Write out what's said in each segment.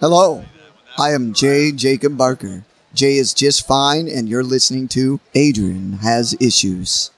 Hello, I am J. Jacob Barker. Jay is just fine, and you're listening to Adrian Has Issues.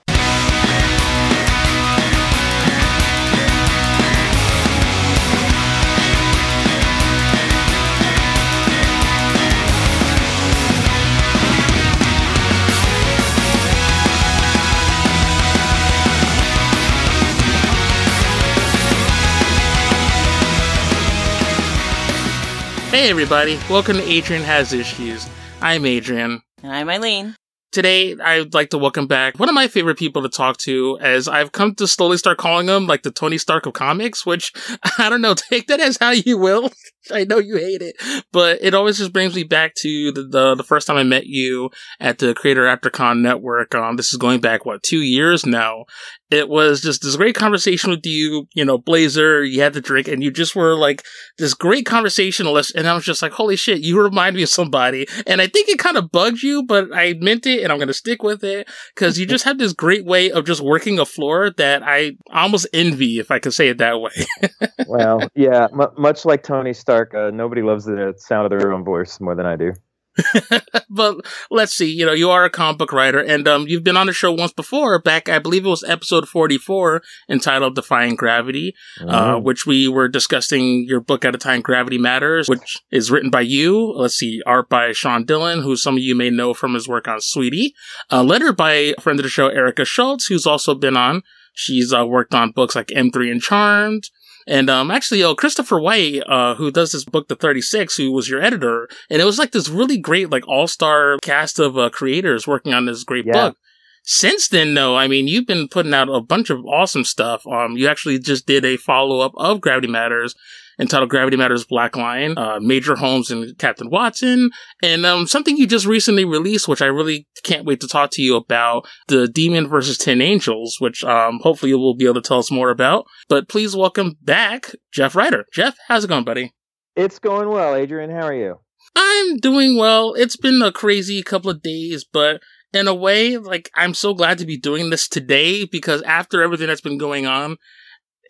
Hey everybody, welcome to Adrian Has Issues. I'm Adrian. And I'm Eileen. Today, I'd like to welcome back one of my favorite people to talk to, as I've come to slowly start calling him like the Tony Stark of comics, which I don't know, take that as how you will. I know you hate it, but it always just brings me back to the, the, the first time I met you at the Creator After Con Network. Um, this is going back, what, two years now. It was just this great conversation with you, you know, Blazer, you had the drink and you just were like this great conversationalist. And I was just like, holy shit, you remind me of somebody. And I think it kind of bugged you, but I meant it and I'm to stick with it because you just have this great way of just working a floor that I almost envy, if I could say it that way. well, yeah, m- much like Tony Stark, uh, nobody loves the sound of their own voice more than I do. but let's see, you know, you are a comic book writer and um, you've been on the show once before back, I believe it was episode 44 entitled Defying Gravity, uh, Mm-hmm. uh, which we were discussing your book at a time, Gravity Matters, which is written by you. Let's see, art by Sean Dillon, who some of you may know from his work on Sweetie, uh, letter by a friend of the show, Erica Schultz, who's also been on. She's uh, worked on books like M3 and Charmed, and um, actually, oh, Christopher White, uh, who does this book, The 36, who was your editor, and it was like this really great, like all star cast of uh, creators working on this great Yeah. book. Since then, though, I mean, you've been putting out a bunch of awesome stuff. Um, you actually just did a follow up of Gravity Matters entitled Gravity Matters Blackline, uh, Major Holmes and Captain Watson, and um, something you just recently released, which I really can't wait to talk to you about, the Demon versus Ten Angels, which um, hopefully you will be able to tell us more about. But please welcome back Jeff Ryder. Jeff, how's it going, buddy? It's going well, Adrian. How are you? I'm doing well. It's been a crazy couple of days, but in a way, like, I'm so glad to be doing this today because after everything that's been going on,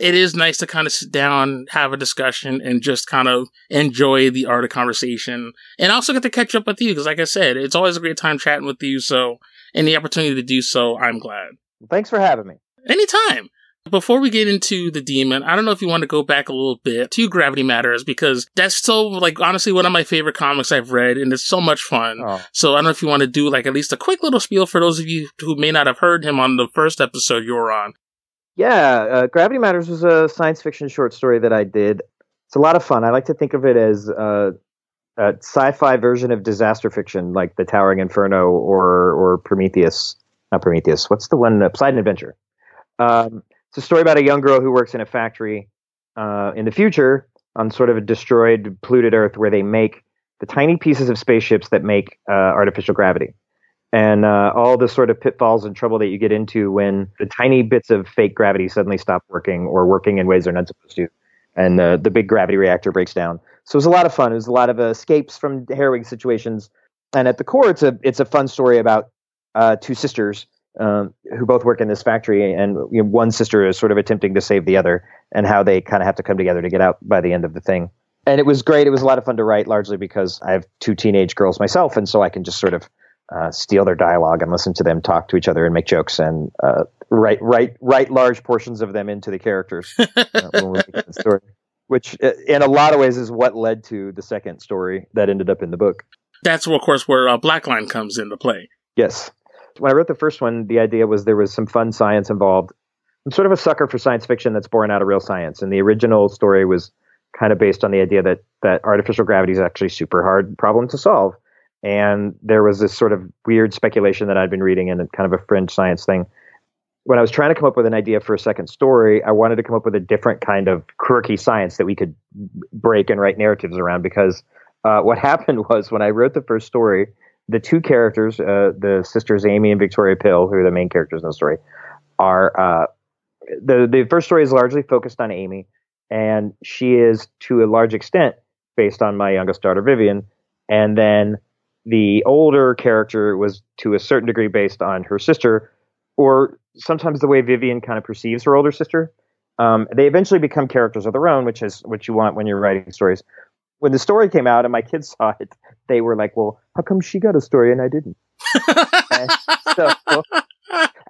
it is nice to kind of sit down, have a discussion, and just kind of enjoy the art of conversation. And also get to catch up with you because, like I said, it's always a great time chatting with you. So, any opportunity to do so, I'm glad. Thanks for having me. Anytime. Before we get into the demon, I don't know if you want to go back a little bit to Gravity Matters because that's so, like, honestly, one of my favorite comics I've read, and it's so much fun. Oh, So I don't know if you want to do, like, at least a quick little spiel for those of you who may not have heard him on the first episode you were on. Yeah, uh, Gravity Matters was a science fiction short story that I did. It's a lot of fun. I like to think of it as uh, a sci-fi version of disaster fiction, like The Towering Inferno or or Prometheus. Not Prometheus. What's the one? Uh, Poseidon Adventure. Um, it's a story about a young girl who works in a factory uh, in the future on sort of a destroyed, polluted Earth where they make the tiny pieces of spaceships that make uh, artificial gravity. And uh, all the sort of pitfalls and trouble that you get into when the tiny bits of fake gravity suddenly stop working or working in ways they're not supposed to, and the the big gravity reactor breaks down. So it was a lot of fun. It was a lot of escapes from harrowing situations, and at the core, it's a it's a fun story about uh, two sisters um, who both work in this factory, and you know, one sister is sort of attempting to save the other, and how they kind of have to come together to get out by the end of the thing. And it was great. It was a lot of fun to write, largely because I have two teenage girls myself, and so I can just sort of uh, steal their dialogue and listen to them talk to each other and make jokes and uh, write write write large portions of them into the characters uh, the story. Which, uh, in a lot of ways, is what led to the second story that ended up in the book. That's, of course, where uh, Blackline comes into play. Yes. When I wrote the first one, the idea was there was some fun science involved. I'm sort of a sucker for science fiction that's born out of real science, and the original story was kind of based on the idea that that artificial gravity is actually a super hard problem to solve. And there was this sort of weird speculation that I'd been reading in kind of a fringe science thing. When I was trying to come up with an idea for a second story, I wanted to come up with a different kind of quirky science that we could break and write narratives around. Because uh, what happened was when I wrote the first story, the two characters, uh, the sisters Amy and Victoria Pill, who are the main characters in the story, are uh, the the first story is largely focused on Amy, and she is to a large extent based on my youngest daughter Vivian, and then the older character was to a certain degree based on her sister, or sometimes the way Vivian kind of perceives her older sister. Um, they eventually become characters of their own, which is what you want when you're writing stories. when the story came out and my kids saw it, they were like, "Well, how come she got a story and I didn't?" and, so,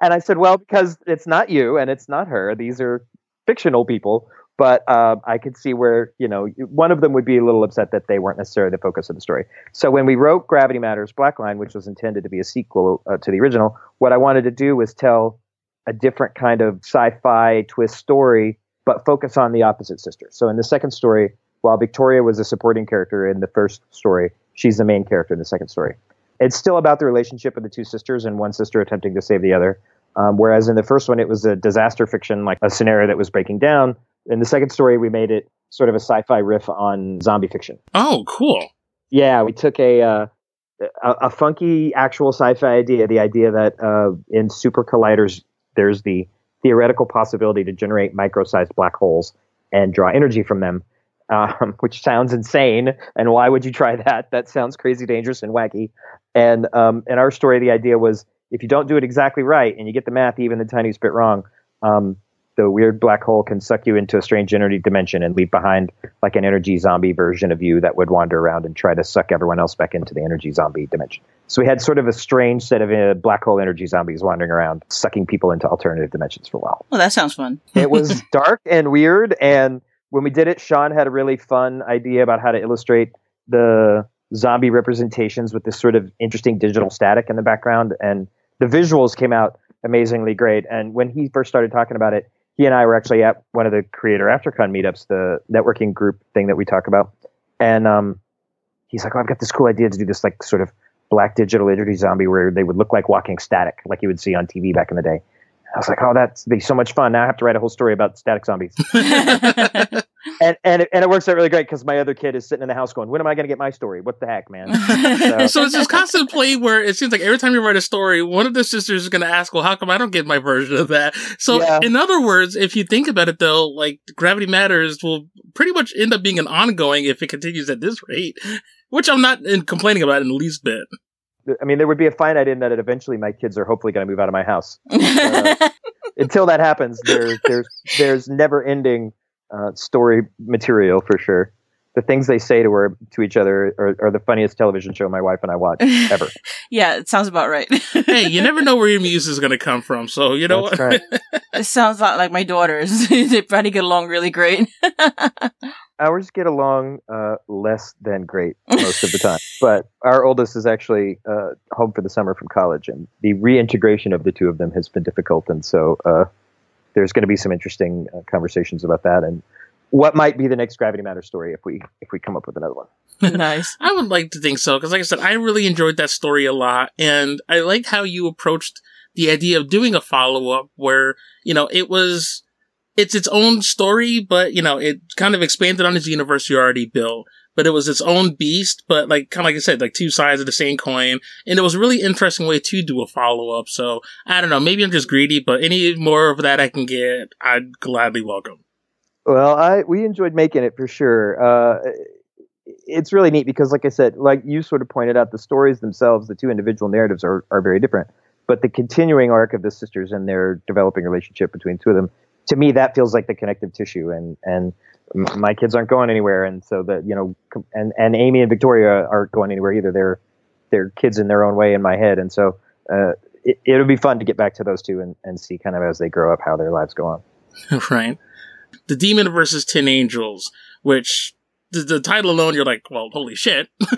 and I said, "Well, because it's not you and it's not her. These are fictional people." But uh, I could see where you know one of them would be a little upset that they weren't necessarily the focus of the story. So when we wrote Gravity Matters Blackline, which was intended to be a sequel uh, to the original, what I wanted to do was tell a different kind of sci-fi twist story, but focus on the opposite sister. So in the second story, while Victoria was a supporting character in the first story, she's the main character in the second story. It's still about the relationship of the two sisters and one sister attempting to save the other. Um, whereas in the first one, it was a disaster fiction, like a scenario that was breaking down. In the second story, we made it sort of a sci-fi riff on zombie fiction. Oh, cool. Yeah, we took a uh, a, a, funky actual sci-fi idea, the idea that uh, in super colliders there's the theoretical possibility to generate micro-sized black holes and draw energy from them, um, which sounds insane. And why would you try that? That sounds crazy, dangerous, and wacky. And um, in our story, the idea was if you don't do it exactly right and you get the math even the tiniest bit wrong, um, the weird black hole can suck you into a strange energy dimension and leave behind like an energy zombie version of you that would wander around and try to suck everyone else back into the energy zombie dimension. So we had sort of a strange set of uh, black hole energy zombies wandering around, sucking people into alternative dimensions for a while. Well, that sounds fun. it was dark and weird. And when we did it, Sean had a really fun idea about how to illustrate the zombie representations with this sort of interesting digital static in the background. And the visuals came out amazingly great. And when he first started talking about it, he and I were actually at one of the Creator AfterCon meetups, the networking group thing that we talk about. And um, he's like, oh, I've got this cool idea to do this like sort of black digital energy zombie where they would look like walking static, like you would see on TV back in the day. I was like, oh, that's be so much fun. Now I have to write a whole story about static zombies. and and it, and it works out really great because my other kid is sitting in the house going, when am I going to get my story? What the heck, man? So. so it's this constant play where it seems like every time you write a story, one of the sisters is going to ask, well, how come I don't get my version of that? So yeah. in other words, if you think about it though, like Gravity Matters will pretty much end up being an ongoing if it continues at this rate, which I'm not complaining about in the least bit. I mean, there would be a finite in that eventually my kids are hopefully going to move out of my house. Uh, until that happens, there, there's there's never ending uh, story material for sure. The things they say to her to each other are, are the funniest television show my wife and I watch ever. yeah, it sounds about right. hey, you never know where your muse is going to come from, so you know That's what? Right. it sounds a lot like my daughters. they probably get along really great ours get along uh, less than great most of the time. but our oldest is actually uh, home for the summer from college, and the reintegration of the two of them has been difficult. And so uh, there's going to be some interesting uh, conversations about that and what might be the next Gravity Matter story if we if we come up with another one. nice. I would like to think so because, like I said, I really enjoyed that story a lot, and I liked how you approached the idea of doing a follow up where you know it was it's its own story, but you know, it kind of expanded on its universe you already built. But it was its own beast, but like kind of like I said, like two sides of the same coin, and it was a really interesting way to do a follow up. So I don't know, maybe I'm just greedy, but any more of that I can get, I'd gladly welcome. Well, I we enjoyed making it for sure. Uh, it's really neat because, like I said, like you sort of pointed out, the stories themselves, the two individual narratives are are very different, but the continuing arc of the sisters and their developing relationship between two of them to me that feels like the connective tissue and and my kids aren't going anywhere. And so that you know and and Amy and Victoria aren't going anywhere either. They're they're kids in their own way in my head. And so uh, it, it'll be fun to get back to those two and, and see kind of as they grow up how their lives go on. Right. The demon versus ten angels which the, the, title alone, you're like, well, holy shit.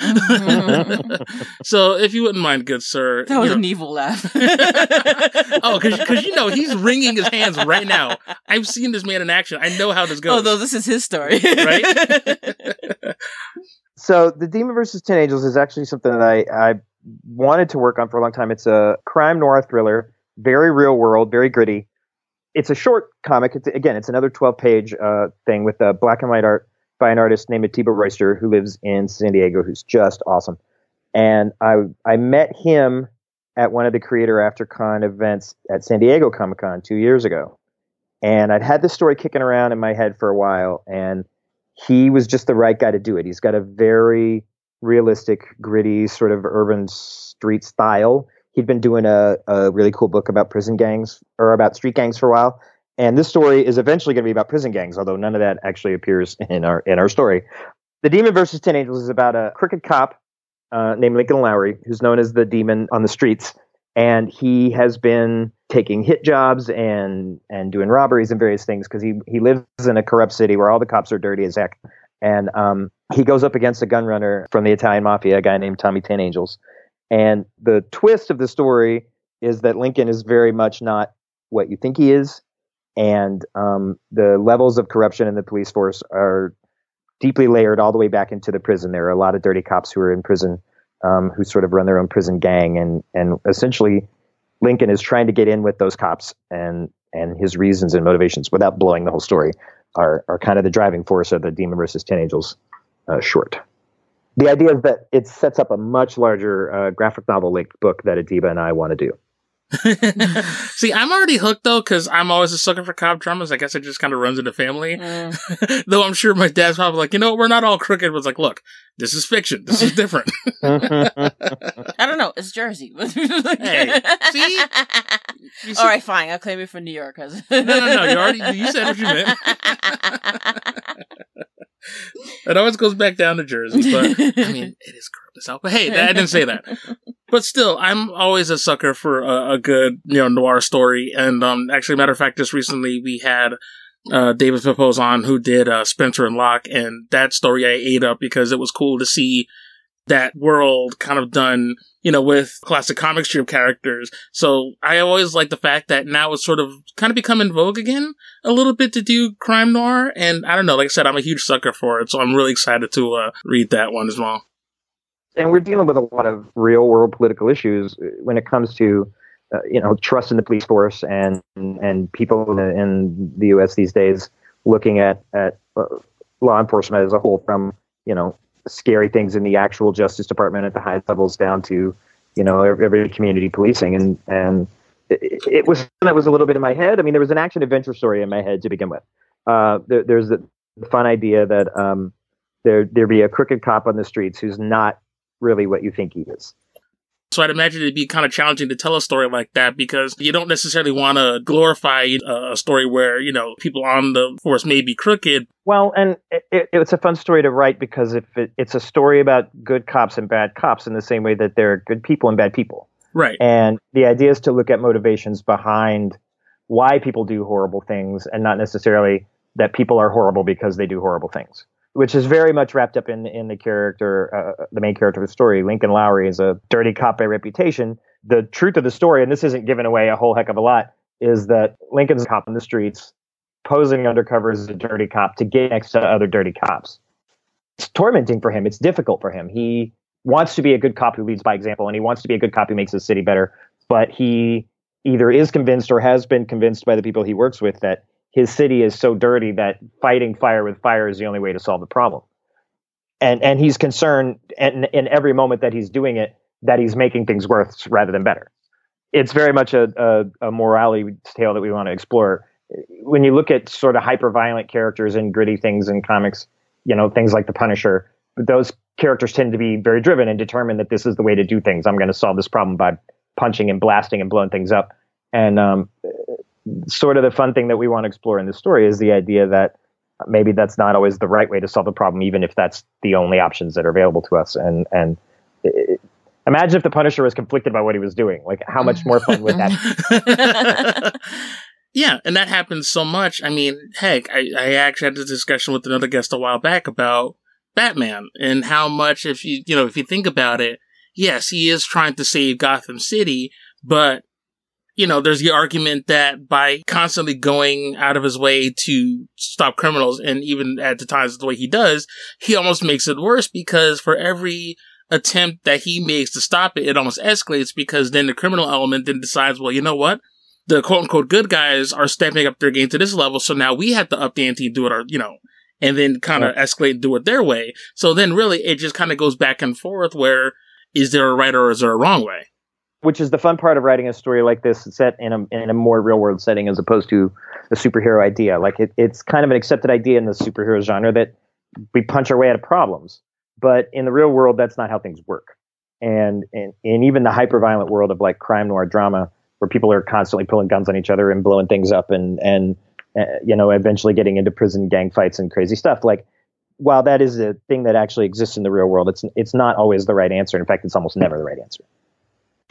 so, if you wouldn't mind, good sir. That was know, an evil laugh. oh, because you know, he's wringing his hands right now. I've seen this man in action. I know how this goes. Although this is his story. right? so, The Demon versus Ten Angels is actually something that I, I wanted to work on for a long time. It's a crime noir thriller, very real world, very gritty. It's a short comic. It's, again, it's another 12 page uh, thing with uh, black and white art by an artist named Atiba Royster who lives in San Diego, who's just awesome. And I I met him at one of the Creator AfterCon events at San Diego Comic Con two years ago. And I'd had this story kicking around in my head for a while, and he was just the right guy to do it. He's got a very realistic, gritty, sort of urban street style. He'd been doing a, a really cool book about prison gangs or about street gangs for a while. And this story is eventually going to be about prison gangs, although none of that actually appears in our in our story. The Demon versus Ten Angels is about a crooked cop uh, named Lincoln Lowry, who's known as the Demon on the streets, and he has been taking hit jobs and and doing robberies and various things because he he lives in a corrupt city where all the cops are dirty as heck, and um, he goes up against a gun runner from the Italian mafia, a guy named Tommy Ten Angels, and the twist of the story is that Lincoln is very much not what you think he is, and um, the levels of corruption in the police force are deeply layered all the way back into the prison. There are a lot of dirty cops who are in prison um, who sort of run their own prison gang, and and essentially Lincoln is trying to get in with those cops, and and his reasons and motivations, without blowing the whole story, are are kind of the driving force of the Demon versus Ten Angels uh, short. The idea is that it sets up a much larger uh, graphic novel linked book that Atiba and I want to do. See, I'm already hooked though, because I'm always a sucker for cop dramas. I guess it just kind of runs in the family. Mm. though I'm sure my dad's probably like, you know, we're not all crooked. Was like, look, this is fiction. This is different. I don't know. It's Jersey. Hey, see? See- All right, fine. I'll claim it for New York. 'cause- No, no, no. You already you said what you meant. It always goes back down to Jersey, but I mean, it is corrupt as hell. But hey, I didn't say that. But still, I'm always a sucker for a, a good, you know, noir story. And um, actually, matter of fact, just recently we had uh, David Pepose on who did uh, Spencer and Locke, and that story I ate up because it was cool to see that world kind of done, you know, with classic comic strip characters. So I always like the fact that now it's sort of kind of become in vogue again a little bit to do crime noir. And I don't know, like I said, I'm a huge sucker for it. So I'm really excited to uh, read that one as well. And we're dealing with a lot of real world political issues when it comes to uh, you know trust in the police force and and people in the, U.S. these days looking at at uh, law enforcement as a whole from you know scary things in the actual Justice Department at the highest levels down to you know every, every community policing and and it, it was that was a little bit in my head. I mean, there was an action adventure story in my head to begin with. Uh, there, there's the fun idea that um, there there be a crooked cop on the streets who's not really what you think he is. So I'd imagine it'd be kind of challenging to tell a story like that because you don't necessarily want to glorify a story where, you know, people on the force may be crooked. Well, and it, it, it's a fun story to write because if it, it's a story about good cops and bad cops in the same way that there are good people and bad people. Right. And the idea is to look at motivations behind why people do horrible things and not necessarily that people are horrible because they do horrible things, which is very much wrapped up in, in the character, uh, the main character of the story. Lincoln Lowry is a dirty cop by reputation. The truth of the story, and this isn't given away a whole heck of a lot, is that Lincoln's a cop in the streets posing undercover as a dirty cop to get next to other dirty cops. It's tormenting for him. It's difficult for him. He wants to be a good cop who leads by example, and he wants to be a good cop who makes the city better. But he either is convinced or has been convinced by the people he works with that his city is so dirty that fighting fire with fire is the only way to solve the problem. And and he's concerned and in every moment that he's doing it that he's making things worse rather than better. It's very much a, a, a morality tale that we want to explore. When you look at sort of hyper violent characters and gritty things in comics, you know, things like the Punisher, those characters tend to be very driven and determined that this is the way to do things. I'm going to solve this problem by punching and blasting and blowing things up. And um, sort of the fun thing that we want to explore in this story is the idea that maybe that's not always the right way to solve a problem, even if that's the only options that are available to us. And and it, imagine if the Punisher was conflicted by what he was doing. Like, how much more fun would that? yeah, and that happens so much. I mean, heck, I, I actually had this discussion with another guest a while back about Batman and how much, if you you know, if you think about it, yes, he is trying to save Gotham City, but you know, there's the argument that by constantly going out of his way to stop criminals, and even at the times the way he does, he almost makes it worse because for every attempt that he makes to stop it, it almost escalates because then the criminal element then decides, well, you know what? The quote unquote good guys are stepping up their game to this level, so now we have to up the ante and do it our, you know, and then kind of escalate and do it their way. So then really it just kind of goes back and forth where is there a right or is there a wrong way? Which is the fun part of writing a story like this set in a in a more real world setting as opposed to the superhero idea. Like it, it's kind of an accepted idea in the superhero genre that we punch our way out of problems. But in the real world, that's not how things work. And in, in even the hyper violent world of like crime noir drama, where people are constantly pulling guns on each other and blowing things up and and uh, you know eventually getting into prison gang fights and crazy stuff, like while that is a thing that actually exists in the real world, it's it's not always the right answer. In fact, it's almost never the right answer.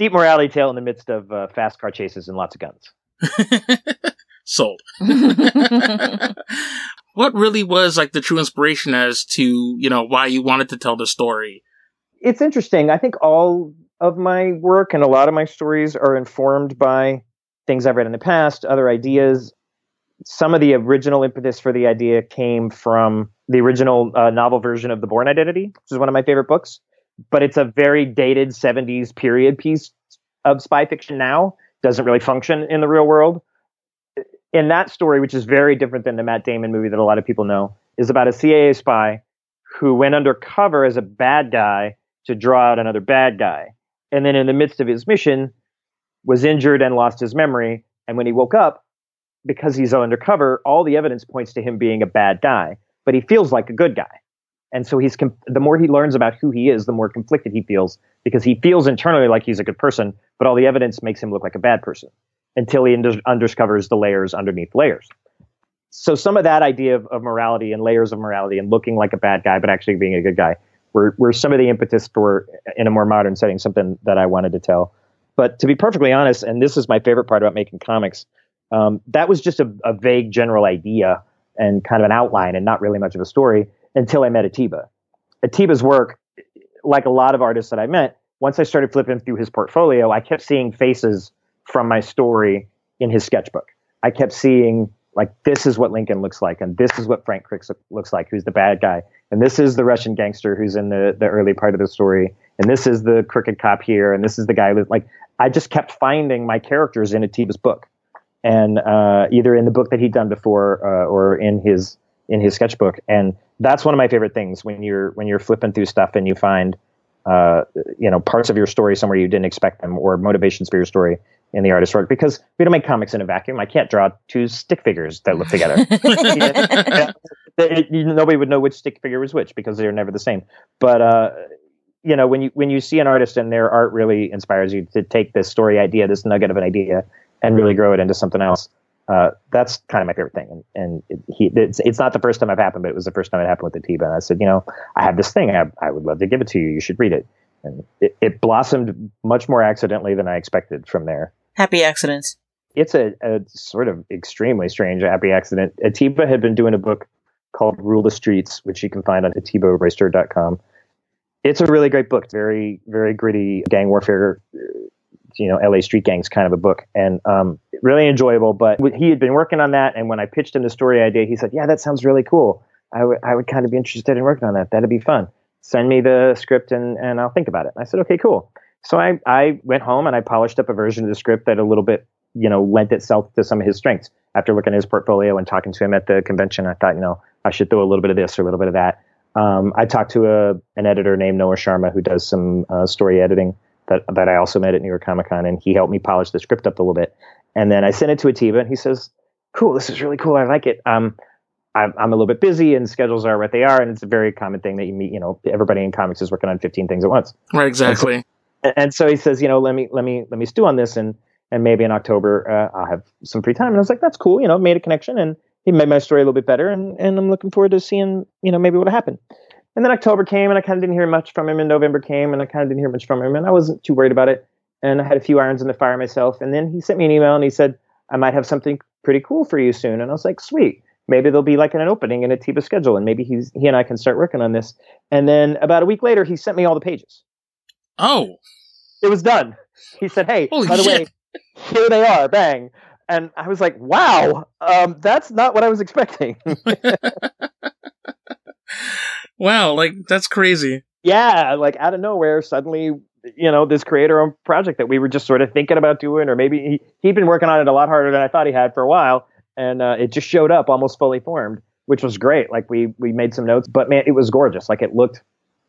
Deep morality tale in the midst of uh, fast car chases and lots of guns. Sold. what really was like the true inspiration as to, you know, why you wanted to tell the story? It's interesting. I think all of my work and a lot of my stories are informed by things I've read in the past, other ideas. Some of the original impetus for the idea came from the original uh, novel version of The Bourne Identity, which is one of my favorite books. But it's a very dated 70s period piece of spy fiction now. Doesn't really function in the real world in that story, which is very different than the Matt Damon movie that a lot of people know, is about a CIA spy who went undercover as a bad guy to draw out another bad guy. And then in the midst of his mission, was injured and lost his memory. And when he woke up, because he's undercover, all the evidence points to him being a bad guy, but he feels like a good guy. And so he's the more he learns about who he is, the more conflicted he feels because he feels internally like he's a good person, but all the evidence makes him look like a bad person until he undiscovers the layers underneath layers. So some of that idea of, of, morality and layers of morality and looking like a bad guy but actually being a good guy were, were some of the impetus for in a more modern setting something that I wanted to tell. But to be perfectly honest, and this is my favorite part about making comics, um, that was just a, a, vague general idea and kind of an outline and not really much of a story until I met Atiba. Atiba's work, like a lot of artists that I met, once I started flipping through his portfolio, I kept seeing faces from my story in his sketchbook. I kept seeing like this is what Lincoln looks like, and this is what Frank Cricks looks like, who's the bad guy, and this is the Russian gangster who's in the the early part of the story, and this is the crooked cop here, and this is the guy who like I just kept finding my characters in Atiba's book, and uh, either in the book that he'd done before uh, or in his in his sketchbook, and that's one of my favorite things when you're when you're flipping through stuff and you find uh, you know parts of your story somewhere you didn't expect them or motivations for your story in the artist's work because we don't make comics in a vacuum. I can't draw two stick figures that look together. yeah, it, it, nobody would know which stick figure was which because they're never the same. But uh, you know, when you when you see an artist and their art really inspires you to take this story idea, this nugget of an idea, and really grow it into something else. Uh, that's kind of my favorite thing, and, and it, he, it's, it's not the first time I've happened, but it was the first time it happened with Atiba. And I said, you know, I have this thing, I, I would love to give it to you. You should read it, and it, it blossomed much more accidentally than I expected from there. Happy accidents. It's a, a sort of extremely strange happy accident. Atiba had been doing a book called Rule the Streets, which you can find on atibaroyster.com. It's a really great book. Very, very gritty gang warfare, you know, LA street gangs kind of a book, and um, really enjoyable. But he had been working on that, and when I pitched him the story idea, he said, "Yeah, that sounds really cool. I would, would kind of be interested in working on that. That'd be fun. Send me the script, and and I'll think about it." I said, "Okay, cool." So I, I went home and I polished up a version of the script that a little bit, you know, lent itself to some of his strengths. After looking at his portfolio and talking to him at the convention, I thought, you know, I should throw a little bit of this or a little bit of that. Um, I talked to a, an editor named Noah Sharma who does some uh, story editing that, that I also met at New York Comic Con, and he helped me polish the script up a little bit. And then I sent it to Atiba, and he says, "Cool, this is really cool. I like it." Um, I'm, I'm a little bit busy, and schedules are what they are, and it's a very common thing that you meet. You know, everybody in comics is working on 15 things at once. Right, exactly and so he says, you know, let me let me let me stew on this, and and maybe in October uh, I'll have some free time. And I was like, that's cool, you know, made a connection, and he made my story a little bit better, and and I'm looking forward to seeing, you know, maybe what happened. And then October came, and I kind of didn't hear much from him. And November came, and I kind of didn't hear much from him, and I wasn't too worried about it. And I had a few irons in the fire myself. And then he sent me an email, and he said, I might have something pretty cool for you soon. And I was like, sweet. Maybe there'll be like an opening in Atiba schedule, and maybe he's he and I can start working on this. And then about a week later, he sent me all the pages. Oh, it was done. He said, "Hey, Holy by the shit. way, here they are." Bang. And I was like, "Wow, um, that's not what I was expecting." wow, like that's crazy. yeah, like out of nowhere, suddenly, you know, this creator-owned project that we were just sort of thinking about doing, or maybe he he'd been working on it a lot harder than I thought he had for a while, and uh, it just showed up almost fully formed, which was great. Like we we made some notes, but man, it was gorgeous. Like it looked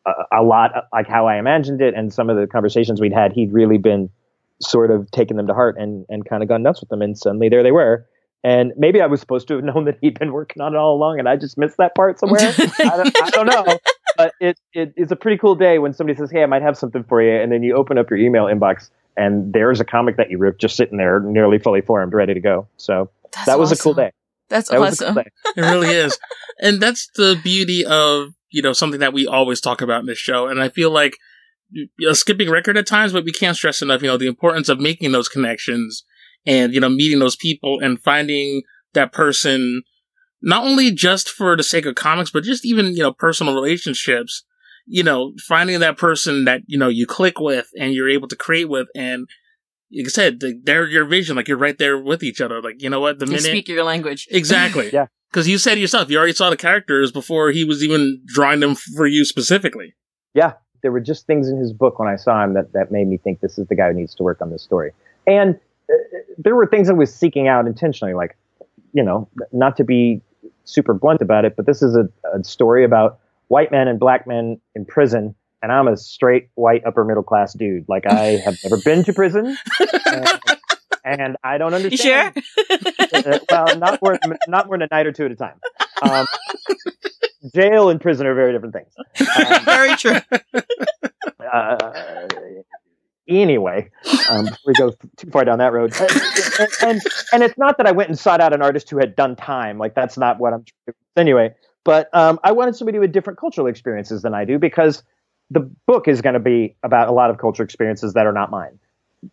a, a lot like how I imagined it, and some of the conversations we'd had, he'd really been sort of taken them to heart and and kind of gone nuts with them, and suddenly there they were. And maybe I was supposed to have known that he'd been working on it all along, and I just missed that part somewhere. I, don't, I don't know, but it, it it's a pretty cool day when somebody says, "Hey, I might have something for you," and then you open up your email inbox, and there's a comic that you ripped just sitting there, nearly fully formed, ready to go. So That's that was a cool day. That's That was a awesome. It really is. And that's the beauty of, you know, something that we always talk about in this show. And I feel like you know, skipping record at times, but we can't stress enough, you know, the importance of making those connections and, you know, meeting those people and finding that person, not only just for the sake of comics, but just even, you know, personal relationships, you know, finding that person that, you know, you click with and you're able to create with. And like I said, they're your vision, like you're right there with each other. Like, you know what? The You minute. speak your language. Exactly. Yeah. Because you said yourself, you already saw the characters before he was even drawing them for you specifically. Yeah, there were just things in his book when I saw him that, that made me think this is the guy who needs to work on this story. And there were things I was seeking out intentionally, like, you know, not to be super blunt about it, but this is a, a story about white men and black men in prison. And I'm a straight white upper middle class dude. Like I have never been to prison, and, and I don't You sure? understand. Uh, well, not more, not more than a night or two at a time. Um, jail and prison are very different things. Um, Very true. uh, anyway, um, before we go too far down that road, and, and and it's not that I went and sought out an artist who had done time. Like that's not what I'm. Anyway, but um, I wanted somebody with different cultural experiences than I do because the book is going to be about a lot of cultural experiences that are not mine.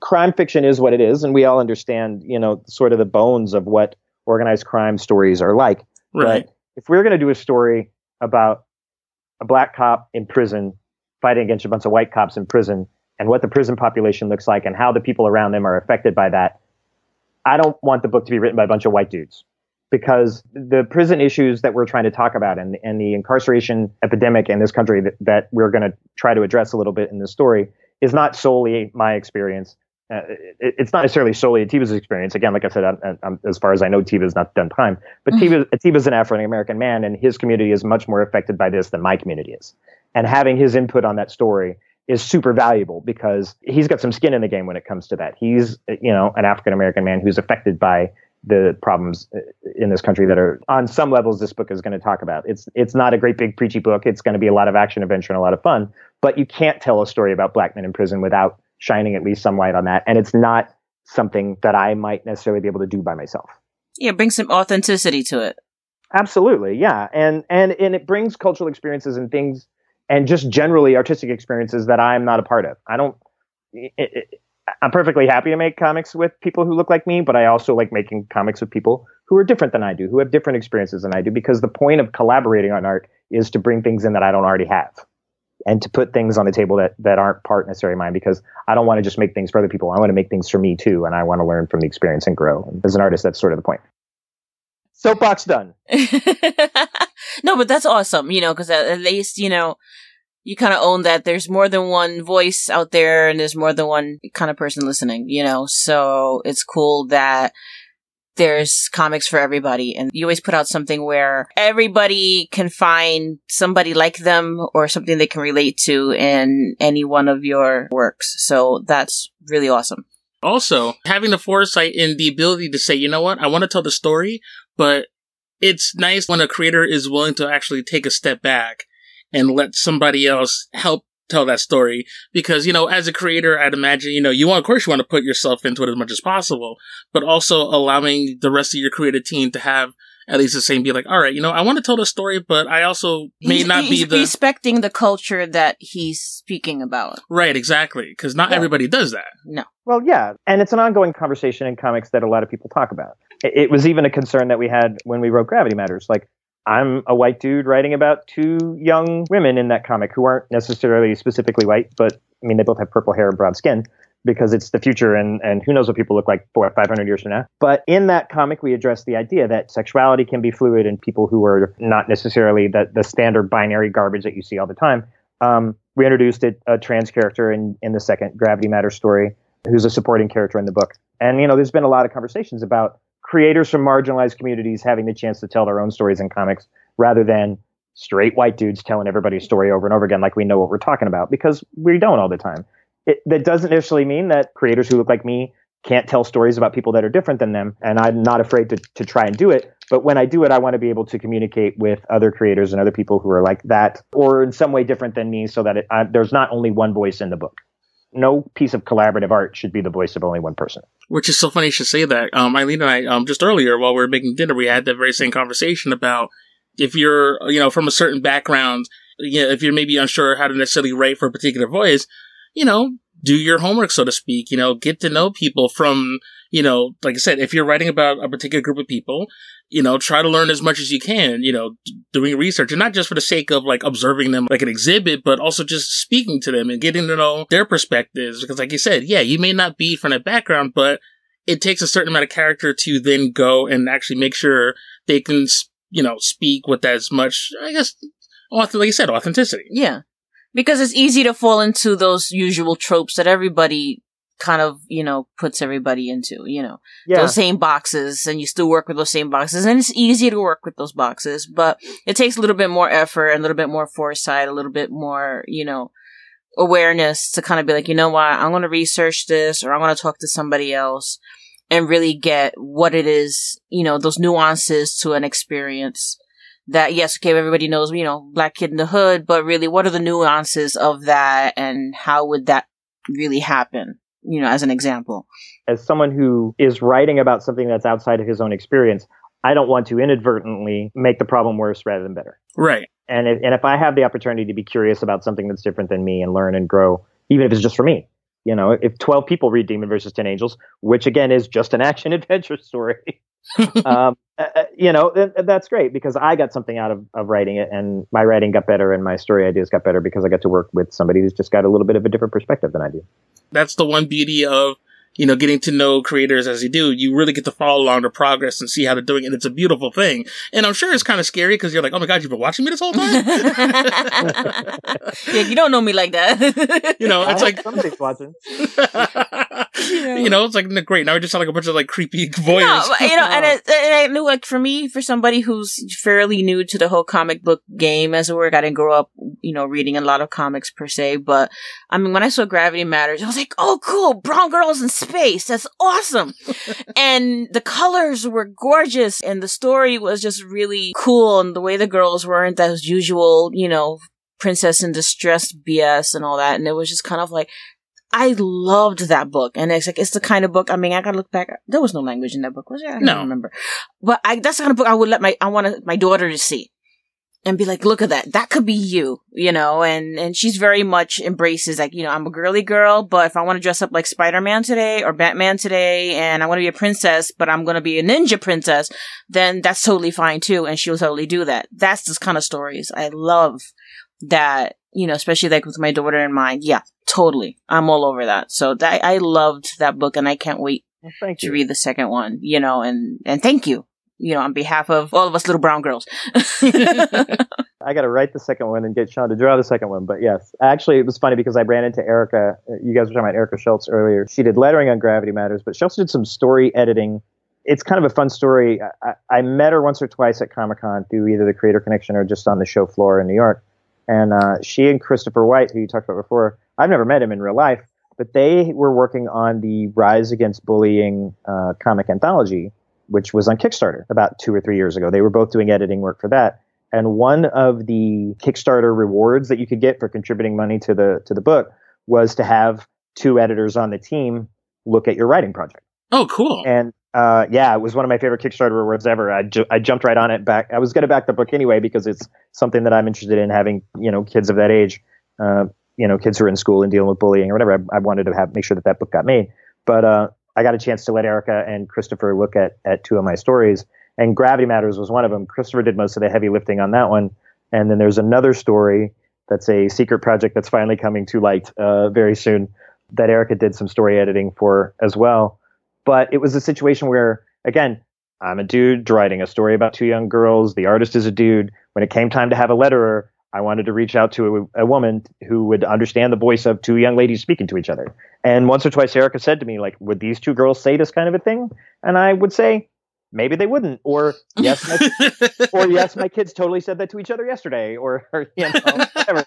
Crime fiction is what it is, and we all understand, you know, sort of the bones of what organized crime stories are like. Right. But if we're going to do a story about a black cop in prison fighting against a bunch of white cops in prison and what the prison population looks like and how the people around them are affected by that, I don't want the book to be written by a bunch of white dudes because the prison issues that we're trying to talk about and, and the incarceration epidemic in this country that, that we're going to try to address a little bit in this story is not solely my experience. Uh, it, it's not necessarily solely Atiba's experience. Again, like I said, I'm, I'm, as far as I know, Atiba's not done time, but Atiba, Atiba's an African American man, and his community is much more affected by this than my community is. And having his input on that story is super valuable because he's got some skin in the game when it comes to that. He's, you know, an African American man who's affected by the problems uh, in this country that are on some levels this book is going to talk about. It's it's not a great big preachy book. It's going to be a lot of action adventure and a lot of fun, but you can't tell a story about black men in prison without shining at least some light on that. And it's not something that I might necessarily be able to do by myself. Yeah, bring some authenticity to it. Absolutely, yeah, and and and it brings cultural experiences and things, and just generally artistic experiences that I'm not a part of. I don't. It, it, I'm perfectly happy to make comics with people who look like me, but I also like making comics with people who are different than I do, who have different experiences than I do, because the point of collaborating on art is to bring things in that I don't already have, and to put things on the table that that aren't part necessarily mine. Because I don't want to just make things for other people. I want to make things for me too, and I want to learn from the experience and grow. And as an artist, that's sort of the point. Soapbox done. no, but that's awesome, you know, because at, at least, you know, you kind of own that there's more than one voice out there and there's more than one kind of person listening, you know, so it's cool that there's comics for everybody and you always put out something where everybody can find somebody like them or something they can relate to in any one of your works. So that's really awesome. Also, having the foresight and the ability to say, you know what, I want to tell the story, but it's nice when a creator is willing to actually take a step back and let somebody else help tell that story. Because, you know, as a creator, I'd imagine, you know, you want, of course, you want to put yourself into it as much as possible, but also allowing the rest of your creative team to have at least the same be like, all right, you know, I want to tell the story, but I also may He's- not be the respecting the culture that he's speaking about. right, exactly, because not Yeah. everybody does that. No. Well, yeah, and it's an ongoing conversation in comics that a lot of people talk about. It, was even a concern that we had when we wrote Gravity Matters. Like, I'm a white dude writing about two young women in that comic who aren't necessarily specifically white, but I mean, they both have purple hair and brown skin because it's the future and, and who knows what people look like four or 500 years from now. But in that comic, we address the idea that sexuality can be fluid and people who are not necessarily the, the standard binary garbage that you see all the time. Um, we introduced it, a trans character in, in the second Gravity Matters story who's a supporting character in the book. And, you know, there's been a lot of conversations about creators from marginalized communities having the chance to tell their own stories in comics rather than straight white dudes telling everybody's story over and over again like we know what we're talking about because we don't all the time. It, that doesn't necessarily mean that creators who look like me can't tell stories about people that are different than them. And I'm not afraid to, to try and do it. But when I do it, I want to be able to communicate with other creators and other people who are like that or in some way different than me so that it, I, there's not only one voice in the book. No piece of collaborative art should be the voice of only one person. Which is so funny you should say that. Um, Eileen and I, um, just earlier while we were making dinner, we had that very same conversation about if you're, you know, from a certain background, you know, if you're maybe unsure how to necessarily write for a particular voice, you know, do your homework, so to speak, you know, get to know people from, you know, like I said, if you're writing about a particular group of people, you know, try to learn as much as you can, you know, doing research and not just for the sake of like observing them like an exhibit, but also just speaking to them and getting to know their perspectives. Because like you said, yeah, you may not be from that background, but it takes a certain amount of character to then go and actually make sure they can, you know, speak with as much, I guess, like you said, authenticity. Yeah. Because it's easy to fall into those usual tropes that everybody kind of, you know, puts everybody into, you know, Yeah. those same boxes and you still work with those same boxes and it's easy to work with those boxes, but it takes a little bit more effort, and a little bit more foresight, a little bit more, you know, awareness to kind of be like, you know what, I'm going to research this or I'm going to talk to somebody else and really get what it is, you know, those nuances to an experience that yes, okay, everybody knows, you know, black kid in the hood, but really what are the nuances of that and how would that really happen? You know, as an example. as someone who is writing about something that's outside of his own experience, I don't want to inadvertently make the problem worse rather than better. Right. And if, and if I have the opportunity to be curious about something that's different than me and learn and grow, even if it's just for me, you know, if 12 people read Demon versus 10 Angels, which again is just an action adventure story, um, uh, uh, you know, th- that's great because I got something out of, of writing it and my writing got better and my story ideas got better because I got to work with somebody who's just got a little bit of a different perspective than I do. That's the one beauty of, you know, getting to know creators as you do. You really get to follow along their progress and see how they're doing And It's a beautiful thing. And I'm sure it's kind of scary because you're like, oh my God, you've been watching me this whole time? yeah, you don't know me like that. you know, it's I like, hope somebody's watching. you know, it's like great. Now we just sound like a bunch of like creepy voyeurs. No, you know, and, oh. it, and I knew like for me, for somebody who's fairly new to the whole comic book game, as it were, I didn't grow up, you know, reading a lot of comics per se. But I mean, when I saw Gravity Matters, I was like, "Oh, cool! Brown girls in space. That's awesome!" and the colors were gorgeous, and the story was just really cool, and the way the girls weren't those usual, you know, princess in distress BS and all that, and it was just kind of like. I loved that book, and it's like it's the kind of book. I mean, I gotta look back. There was no language in that book, was there? I don't No. remember. But I, that's the kind of book I would let my I want my daughter to see, and be like, look at that. That could be you, you know. And and she's very much embraces like you know I'm a girly girl, but if I want to dress up like Spider Man today or Batman today, and I want to be a princess, but I'm gonna be a ninja princess, then that's totally fine too, and she'll totally do that. That's this kind of stories I love. That you know, especially like with my daughter in mind. Yeah, totally. I'm all over that. So that I loved that book, and I can't wait Well, to you. read the second one. You know, and and thank you. You know, on behalf of all of us little brown girls. I got to write the second one and get Sean to draw the second one. But yes, actually, it was funny because I ran into Erica. uh, You guys were talking about Erica Schultz earlier. She did lettering on Gravity Matters, but she also did some story editing. It's kind of a fun story. I, I I met her once or twice at Comic Con through either the Creator Connection or just on the show floor in New York. And uh, she and Christopher White, who you talked about before, I've never met him in real life, but they were working on the Rise Against Bullying uh, comic anthology, which was on Kickstarter about two or three years ago. They were both doing editing work for that. And one of the Kickstarter rewards that you could get for contributing money to the to the book was to have two editors on the team look at your writing project. oh, cool. And uh, yeah, it was one of my favorite Kickstarter rewards ever. I, ju- I jumped right on it. Back, I was going to back the book anyway because it's something that I'm interested in. Having you know kids of that age, uh, you know kids who are in school and dealing with bullying or whatever. I, I wanted to have make sure that that book got made. But uh, I got a chance to let Erica and Christopher look at at two of my stories, and Gravity Matters was one of them. Christopher did most of the heavy lifting on that one, and then there's another story that's a secret project that's finally coming to light uh, very soon that Erica did some story editing for as well. But it was a situation where, again, I'm a dude writing a story about two young girls. The artist is a dude. When it came time to have a letterer, I wanted to reach out to a, a woman who would understand the voice of two young ladies speaking to each other. And once or twice, Erica said to me, like, would these two girls say this kind of a thing? And I would say, maybe they wouldn't. Or, yes, my or yes, my kids totally said that to each other yesterday, or, or you know, whatever.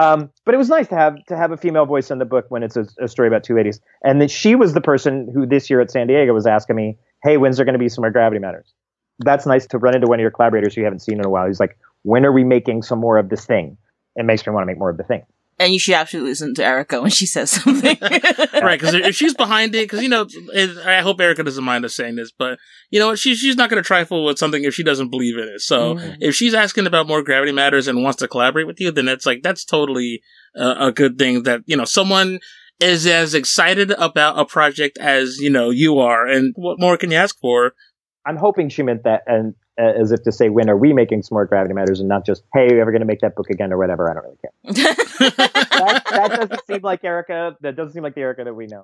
Um, but it was nice to have to have a female voice in the book when it's a, a story about two ladies. And that she was the person who this year at San Diego was asking me, "Hey, when's there going to be some more Gravity Matters?" That's nice to run into one of your collaborators who you haven't seen in a while. He's like, "When are we making some more of this thing?" It makes me want to make more of the thing. And you should absolutely listen to Erica when she says something. right, because if she's behind it, because you know, I hope Erica doesn't mind us saying this, but you know, she's she's not going to trifle with something if she doesn't believe in it. So mm-hmm. if she's asking about more gravity matters and wants to collaborate with you, then it's like that's totally a, a good thing. That you know, someone is as excited about a project as you know you are, and what more can you ask for? I'm hoping she meant that, and uh, as if to say, when are we making smart Gravity Matters, and not just, hey, are you ever going to make that book again or whatever? I don't really care. that, that, doesn't seem like Erica. That doesn't seem like the Erica that we know.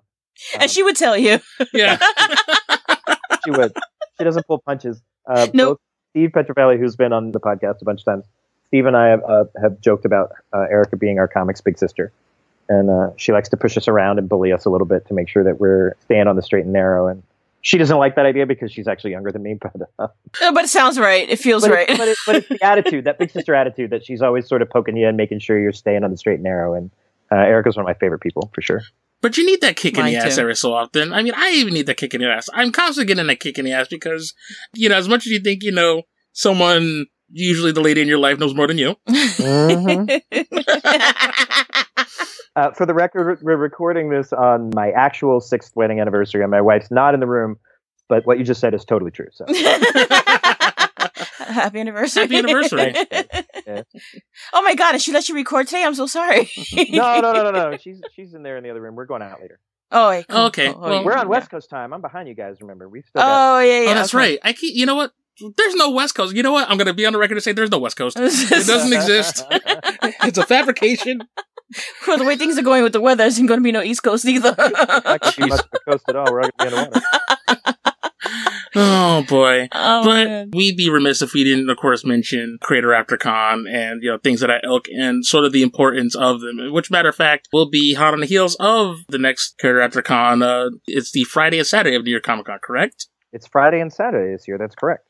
Um, and she would tell you. Yeah, she would. She doesn't pull punches. Uh, nope. Steve Petrovelli, who's been on the podcast a bunch of times, Steve and I have, uh, have joked about uh, Erica being our comics big sister and uh, she likes to push us around and bully us a little bit to make sure that we're staying on the straight and narrow. And she doesn't like that idea because she's actually younger than me. But uh, but it sounds right. It feels but right. It, but, it, but it's the attitude, that big sister attitude, that she's always sort of poking you and making sure you're staying on the straight and narrow. And uh, Erica's one of my favorite people for sure. But you need that kick Mine in the ass every so often. I mean, I even need that kick in the ass. I'm constantly getting that kick in the ass because, you know, as much as you think you know someone, usually the lady in your life knows more than you. Mm-hmm. Uh, for the record, we're recording this on my actual sixth wedding anniversary, and my wife's not in the room. But what you just said is totally true. So. Happy anniversary! Happy anniversary! yeah. Oh my god! And she let you record today? I'm so sorry. no, no, no, no, no. She's she's in there in the other room. We're going out later. Oh, wait, cool, okay. Cool. Well, we're on West Coast time. I'm behind you guys. Remember, we still. Got... Oh yeah, yeah. Oh, that's okay. right. I keep. You know what? There's no West Coast. You know what? I'm going to be on the record to say there's no West Coast. it doesn't exist. it's a fabrication. well, the way things are going with the weather, there's going to be no East Coast either. Not much of the coast at all. We're all going to be underwater. Oh boy. Oh, but man. we'd be remiss if we didn't, of course, mention Creator After Con and, you know, things that I ilk and sort of the importance of them. Which, matter of fact, will be hot on the heels of the next Creator After Con. Uh, it's the Friday and Saturday of New York Comic Con, correct? It's Friday and Saturday this year. That's correct.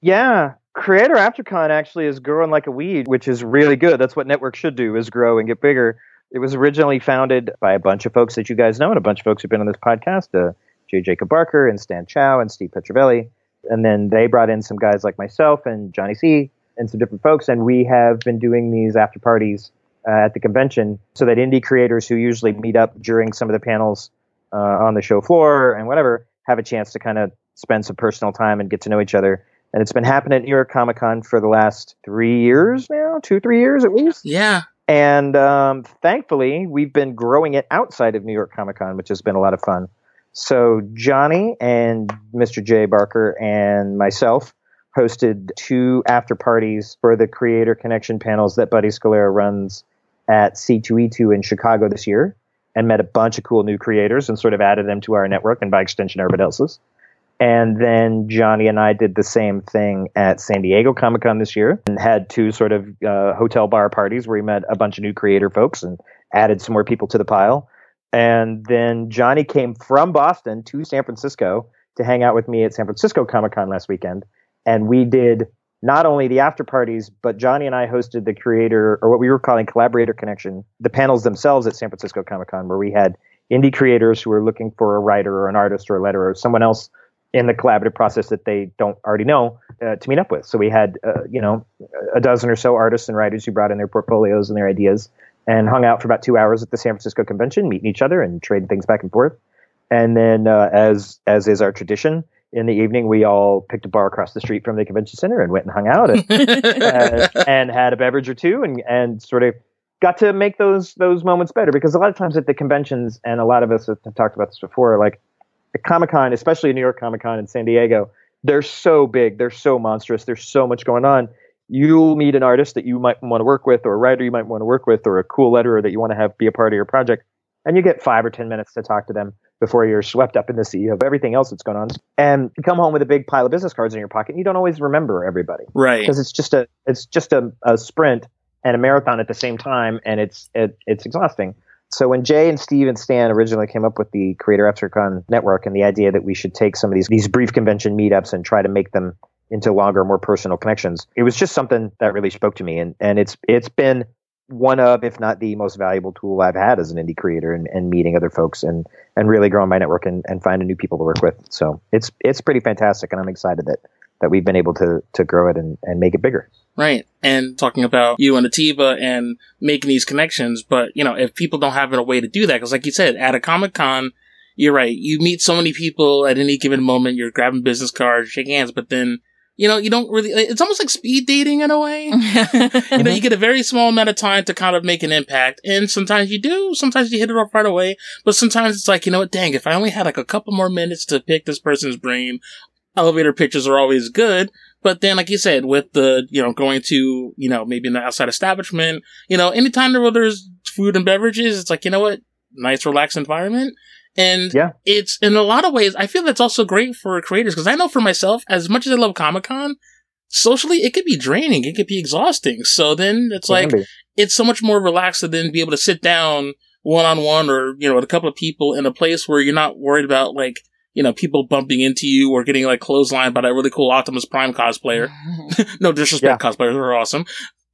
Yeah. Creator AfterCon actually is growing like a weed, which is really good. That's what network should do is grow and get bigger. It was originally founded by a bunch of folks that you guys know and a bunch of folks who've been on this podcast, uh, J. Jacob Barker and Stan Chow and Steve Petrovelli. And then they brought in some guys like myself and Johnny C and some different folks. And we have been doing these after parties uh, at the convention so that indie creators who usually meet up during some of the panels uh, on the show floor and whatever have a chance to kind of spend some personal time and get to know each other and it's been happening at New York Comic Con for the last three years now, two, three years at least. Yeah. And um, thankfully, we've been growing it outside of New York Comic Con, which has been a lot of fun. So Johnny and Mr. Jay Barker and myself hosted two after parties for the Creator Connection panels that Buddy Scalera runs at C2E2 in Chicago this year, and met a bunch of cool new creators and sort of added them to our network and by extension everybody else's. And then Johnny and I did the same thing at San Diego Comic Con this year and had two sort of uh, hotel bar parties where we met a bunch of new creator folks and added some more people to the pile. And then Johnny came from Boston to San Francisco to hang out with me at San Francisco Comic Con last weekend. And we did not only the after parties, but Johnny and I hosted the creator, or what we were calling collaborator connection, the panels themselves at San Francisco Comic Con, where we had indie creators who were looking for a writer or an artist or a letterer or someone else in the collaborative process that they don't already know uh, to meet up with. So we had, uh, you know, a dozen or so artists and writers who brought in their portfolios and their ideas and hung out for about two hours at the San Francisco convention, meeting each other and trading things back and forth. And then, uh, as as is our tradition, in the evening we all picked a bar across the street from the convention center and went and hung out and, and had a beverage or two and and sort of got to make those those moments better because a lot of times at the conventions and a lot of us have talked about this before, like Comic Con, especially New York Comic Con in San Diego, they're so big, they're so monstrous, there's so much going on. You'll meet an artist that you might want to work with, or a writer you might want to work with, or a cool letterer that you want to have be a part of your project, and you get five or ten minutes to talk to them before you're swept up in the sea of everything else that's going on, and you come home with a big pile of business cards in your pocket. And you don't always remember everybody, right? Because it's just a it's just a, a sprint and a marathon at the same time, and it's it, it's exhausting. So when Jay and Steve and Stan originally came up with the Creator AfterCon network and the idea that we should take some of these these brief convention meetups and try to make them into longer, more personal connections, it was just something that really spoke to me. And and it's it's been one of, if not the most valuable tool I've had as an indie creator and, and meeting other folks and and really growing my network and, and finding new people to work with. So it's it's pretty fantastic and I'm excited that that we've been able to to grow it and, and make it bigger. Right. And talking about you and Atiba and making these connections. But, you know, if people don't have a way to do that, because like you said, at a Comic Con, you're right. You meet so many people at any given moment. You're grabbing business cards, shaking hands, but then, you know, you don't really, it's almost like speed dating in a way. you know, you get a very small amount of time to kind of make an impact. And sometimes you do, sometimes you hit it off right away. But sometimes it's like, you know what, dang, if I only had like a couple more minutes to pick this person's brain, elevator pitches are always good. But then, like you said, with the, you know, going to, you know, maybe an outside establishment, you know, anytime there, there's food and beverages, it's like, you know what? Nice, relaxed environment. And Yeah. it's in a lot of ways, I feel that's also great for creators because I know for myself, as much as I love Comic Con, socially, it could be draining. It could be exhausting. So then it's like, it's so much more relaxed to then be able to sit down one on one or, you know, with a couple of people in a place where you're not worried about like, you know, people bumping into you or getting like clotheslined by that really cool Optimus Prime cosplayer. no disrespect, cosplayers are awesome.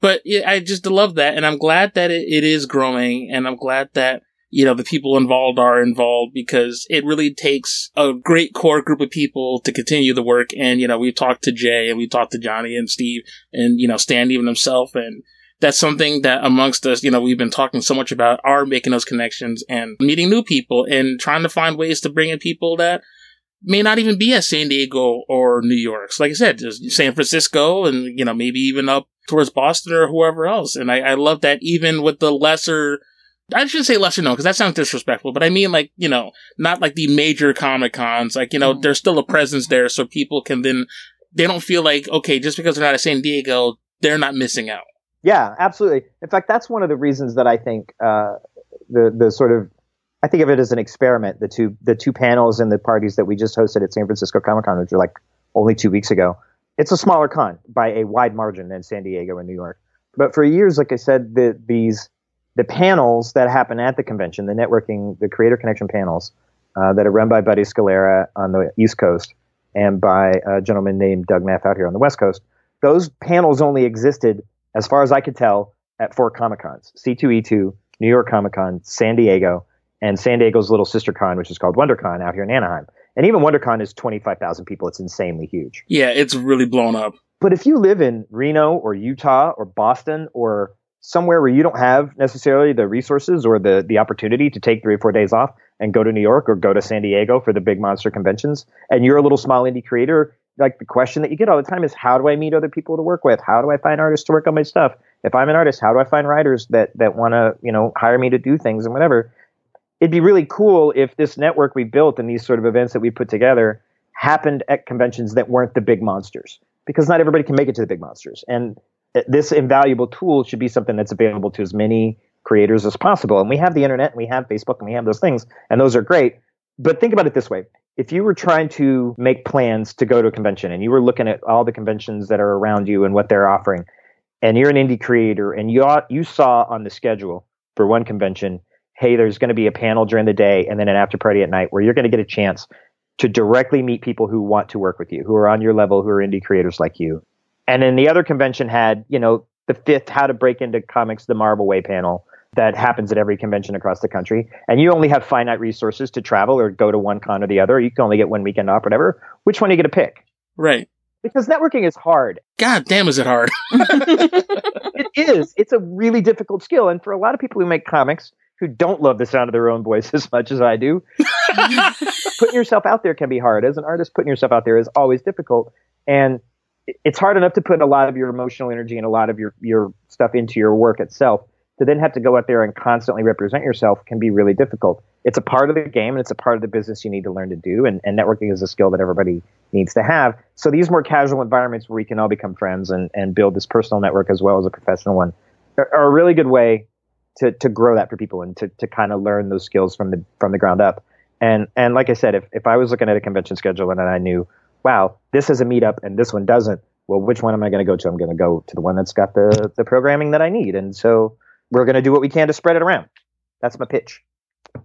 But yeah, I just love that. And I'm glad that it, it is growing. And I'm glad that, you know, the people involved are involved because it really takes a great core group of people to continue the work. And, you know, we've talked to Jay and we've talked to Johnny and Steve and, you know, Stan even himself. And that's something that amongst us, you know, we've been talking so much about are making those connections and meeting new people and trying to find ways to bring in people that may not even be at San Diego or New York. So like I said, just San Francisco and, you know, maybe even up towards Boston or whoever else. And I, I love that even with the lesser, I shouldn't say lesser known because that sounds disrespectful, but I mean like, you know, not like the major Comic Cons, like, you know, Mhm. there's still a presence there so people can then, they don't feel like, okay, just because they're not at San Diego, they're not missing out. Yeah, absolutely. In fact, that's one of the reasons that I think uh, the the sort of I think of it as an experiment. The two the two panels and the parties that we just hosted at San Francisco Comic Con, which were like only two weeks ago. It's a smaller con by a wide margin than San Diego and New York. But for years, like I said, the, these the panels that happen at the convention, the networking, the creator connection panels uh, that are run by Buddy Scalera on the East Coast and by a gentleman named Doug Neff out here on the West Coast. Those panels only existed, as far as I could tell, at four Comic Cons: C2E2, New York Comic Con, San Diego, and San Diego's little sister con, which is called WonderCon out here in Anaheim. And even WonderCon is 25,000 people. It's insanely huge. Yeah, it's really blown up. But if you live in Reno or Utah or Boston or somewhere where you don't have necessarily the resources or the, the opportunity to take three or four days off and go to New York or go to San Diego for the big monster conventions, and you're a little small indie creator, like the question that you get all the time is how do I meet other people to work with? How do I find artists to work on my stuff? If I'm an artist, how do I find writers that that want to, you know, hire me to do things and whatever? It'd be really cool if this network we built and these sort of events that we put together happened at conventions that weren't the big monsters because not everybody can make it to the big monsters. And uh, this invaluable tool should be something that's available to as many creators as possible. And we have the internet and we have Facebook and we have those things, and those are great. But think about it this way. If you were trying to make plans to go to a convention and you were looking at all the conventions that are around you and what they're offering, and you're an indie creator and you, you saw on the schedule for one convention, hey, there's going to be a panel during the day and then an after party at night where you're going to get a chance to directly meet people who want to work with you, who are on your level, who are indie creators like you. And then the other convention had, you know, the fifth How to Break Into Comics the Marvel Way panel that happens at every convention across the country. And you only have finite resources to travel or go to one con or the other. Or you can only get one weekend off, whatever. Which one are you going to pick? Right. Because networking is hard. God damn, is it hard? it is. It's a really difficult skill. And for a lot of people who make comics who don't love the sound of their own voice as much as I do, putting yourself out there can be hard. As an artist, putting yourself out there is always difficult. And it's hard enough to put a lot of your emotional energy and a lot of your, your stuff into your work itself. To then have to go out there and constantly represent yourself can be really difficult. It's a part of the game and it's a part of the business you need to learn to do. And, and networking is a skill that everybody needs to have. So these more casual environments where we can all become friends and, and build this personal network as well as a professional one are, a really good way to, to grow that for people and to, to kind of learn those skills from the from the ground up. And and like I said, if, if I was looking at a convention schedule and I knew, wow, this is a meetup and this one doesn't, well, which one am I going to go to? I'm going to go to the one that's got the the programming that I need. And so we're going to do what we can to spread it around. That's my pitch.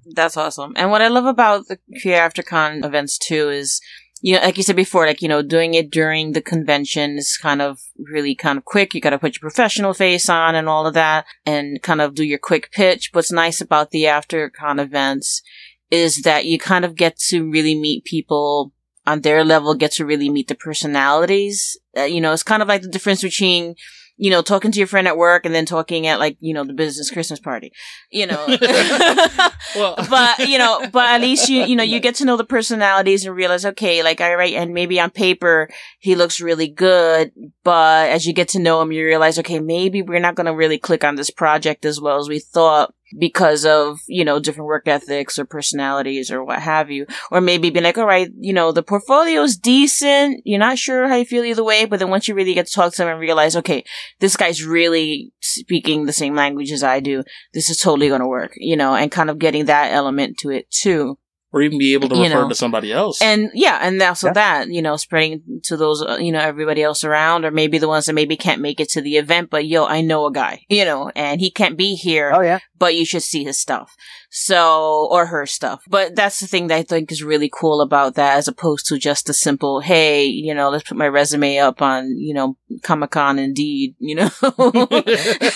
That's awesome. And what I love about the Creator AfterCon events too is, you know, like you said before, like, you know, doing it during the convention is kind of really kind of quick. You got to put your professional face on and all of that and kind of do your quick pitch. What's nice about the After Con events is that you kind of get to really meet people on their level get to really meet the personalities. Uh, you know, it's kind of like the difference between you know, talking to your friend at work and then talking at like, you know, the business Christmas party, you know. well, but, you know, but at least you, you know, you get to know the personalities and realize, okay, like, all right, and maybe on paper, he looks really good. But as you get to know him, you realize, okay, maybe we're not going to really click on this project as well as we thought because of, you know, different work ethics or personalities or what have you. Or maybe be like, all right, you know, the portfolio is decent. You're not sure how you feel either way. But then once you really get to talk to them and realize, okay, this guy's really speaking the same language as I do. This is totally going to work, you know, and kind of getting that element to it too or even be able to refer know. to somebody else. And yeah, and also yeah. that, you know, spreading to those, uh, you know, everybody else around, or maybe the ones that maybe can't make it to the event, but yo, I know a guy, you know, and he can't be here. Oh yeah. But you should see his stuff. So, or her stuff. But that's the thing that I think is really cool about that as opposed to just a simple, hey, you know, let's put my resume up on, you know, Comic Con Indeed, you know,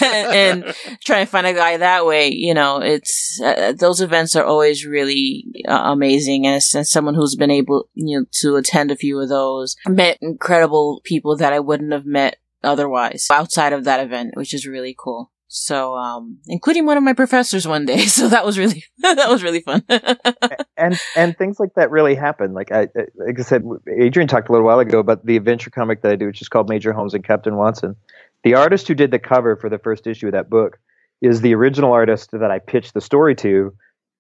and, and, try and find a guy that way. You know, it's, uh, those events are always really uh, amazing. And as, as someone who's been able, you know, to attend a few of those, met incredible people that I wouldn't have met otherwise outside of that event, which is really cool. So, um, including one of my professors one day. So that was really, that was really fun. and, and things like that really happen. Like I, like I said, Adrian talked a little while ago about the adventure comic that I do, which is called Major Holmes and Captain Watson. The artist who did the cover for the first issue of that book is the original artist that I pitched the story to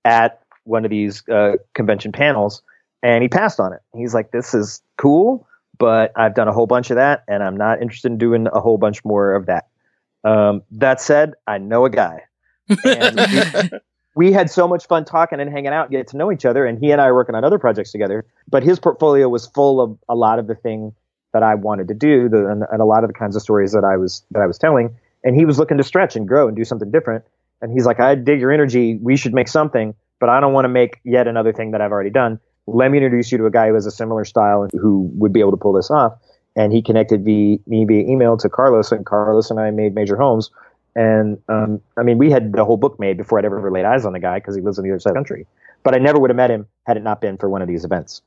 at one of these uh, convention panels, and he passed on it. He's like, "This is cool, but I've done a whole bunch of that, and I'm not interested in doing a whole bunch more of that." Um, that said, I know a guy. And we, we, had so much fun talking and hanging out, get to know each other, and he and I are working on other projects together. But his portfolio was full of a lot of the thing that I wanted to do, the, and, and a lot of the kinds of stories that I was that I was telling. And he was looking to stretch and grow and do something different. And he's like, I dig your energy. We should make something, but I don't want to make yet another thing that I've already done. Let me introduce you to a guy who has a similar style and who would be able to pull this off and he connected me via email to Carlos, and Carlos and I made Major Holmes. And um, I mean, we had the whole book made before I'd ever laid eyes on the guy because he lives on the other side of the country. But I never would have met him had it not been for one of these events,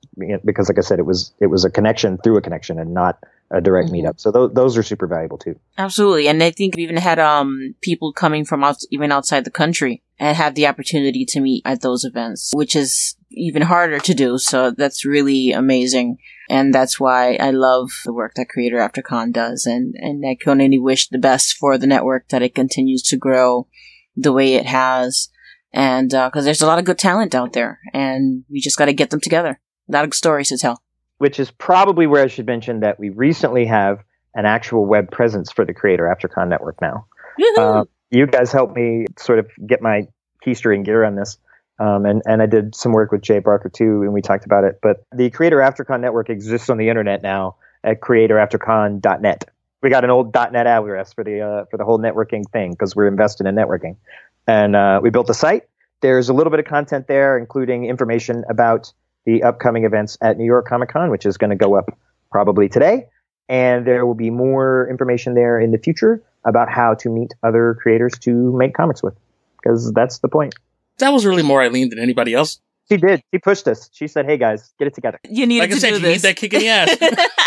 because, like I said, it was it was a connection through a connection and not a direct mm-hmm. meetup. So th- those are super valuable too. Absolutely, and I think we even had um people coming from out- even outside the country and have the opportunity to meet at those events, which is even harder to do. So that's really amazing. And that's why I love the work that Creator After Con does. And, and I can only wish the best for the network that it continues to grow the way it has. And, uh, cause there's a lot of good talent out there and we just got to get them together. A lot of stories to tell. Which is probably where I should mention that we recently have an actual web presence for the Creator After Con network now. Uh, you guys helped me sort of get my keister in gear on this. Um, and, and I did some work with Jay Barker too, and we talked about it. But the Creator Aftercon network exists on the internet now at creatoraftercon.net. We got an old .net address for the uh, for the whole networking thing because we're invested in networking, and uh, we built a site. There's a little bit of content there, including information about the upcoming events at New York Comic Con, which is going to go up probably today. And there will be more information there in the future about how to meet other creators to make comics with, because that's the point that was really more Eileen than anybody else. She did. She pushed us. She said, "Hey guys, get it together." You need like to I said, do you this. need that kick in the ass.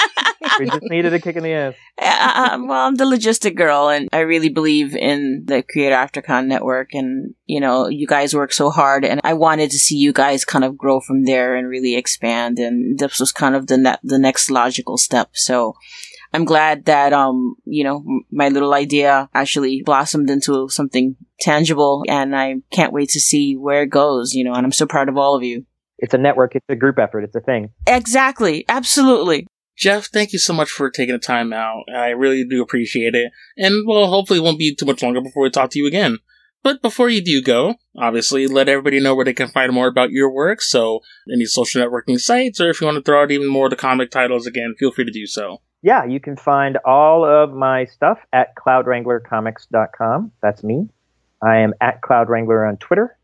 we just needed a kick in the ass. Uh, um, well, I'm the logistic girl, and I really believe in the Creator Aftercon network. And you know, you guys work so hard, and I wanted to see you guys kind of grow from there and really expand. And this was kind of the ne- the next logical step. So I'm glad that, um, you know, my little idea actually blossomed into something tangible and I can't wait to see where it goes, you know, and I'm so proud of all of you. It's a network. It's a group effort. It's a thing. Exactly. Absolutely. Jeff, thank you so much for taking the time out. I really do appreciate it. And well, hopefully it won't be too much longer before we talk to you again. But before you do go, obviously let everybody know where they can find more about your work. So any social networking sites, or if you want to throw out even more of the comic titles again, feel free to do so yeah, you can find all of my stuff at cloudwranglercomics.com. That's me. I am at Cloud Wrangler on Twitter.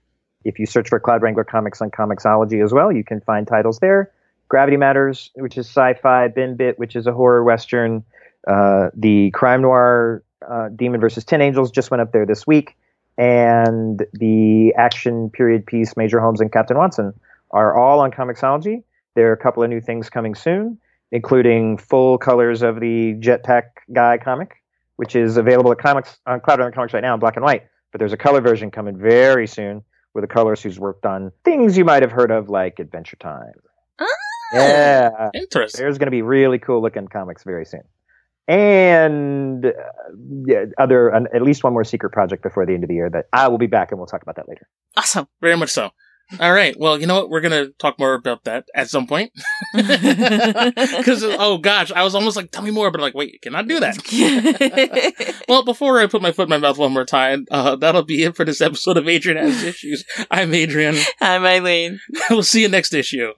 If you search for Cloud Wrangler Comics on Comixology as well, you can find titles there. Gravity Matters, which is sci-fi, Bin Bit, which is a horror western, uh, the crime noir uh, Demon versus Tin Angels just went up there this week, and the action period piece Major Holmes and Captain Watson are all on Comixology. There are a couple of new things coming soon, including full colors of the Jetpack Guy comic, which is available at comics on Cloud Wrangler Comics right now in black and white. But there's a color version coming very soon with a colorist who's worked on things you might have heard of, like Adventure Time. Ah. Yeah, Interesting. there's going to be really cool looking comics very soon. And uh, yeah, other uh, at least one more secret project before the end of the year that I will be back and we'll talk about that later. Awesome. Very much so. All right. Well, you know what? We're gonna talk more about that at some point. Because oh gosh, I was almost like, tell me more, but like, wait, can I do that? Well, before I put my foot in my mouth one more time, uh, that'll be it for this episode of Adrian Has Issues. I'm Adrian. I'm Eileen. we'll see you next issue.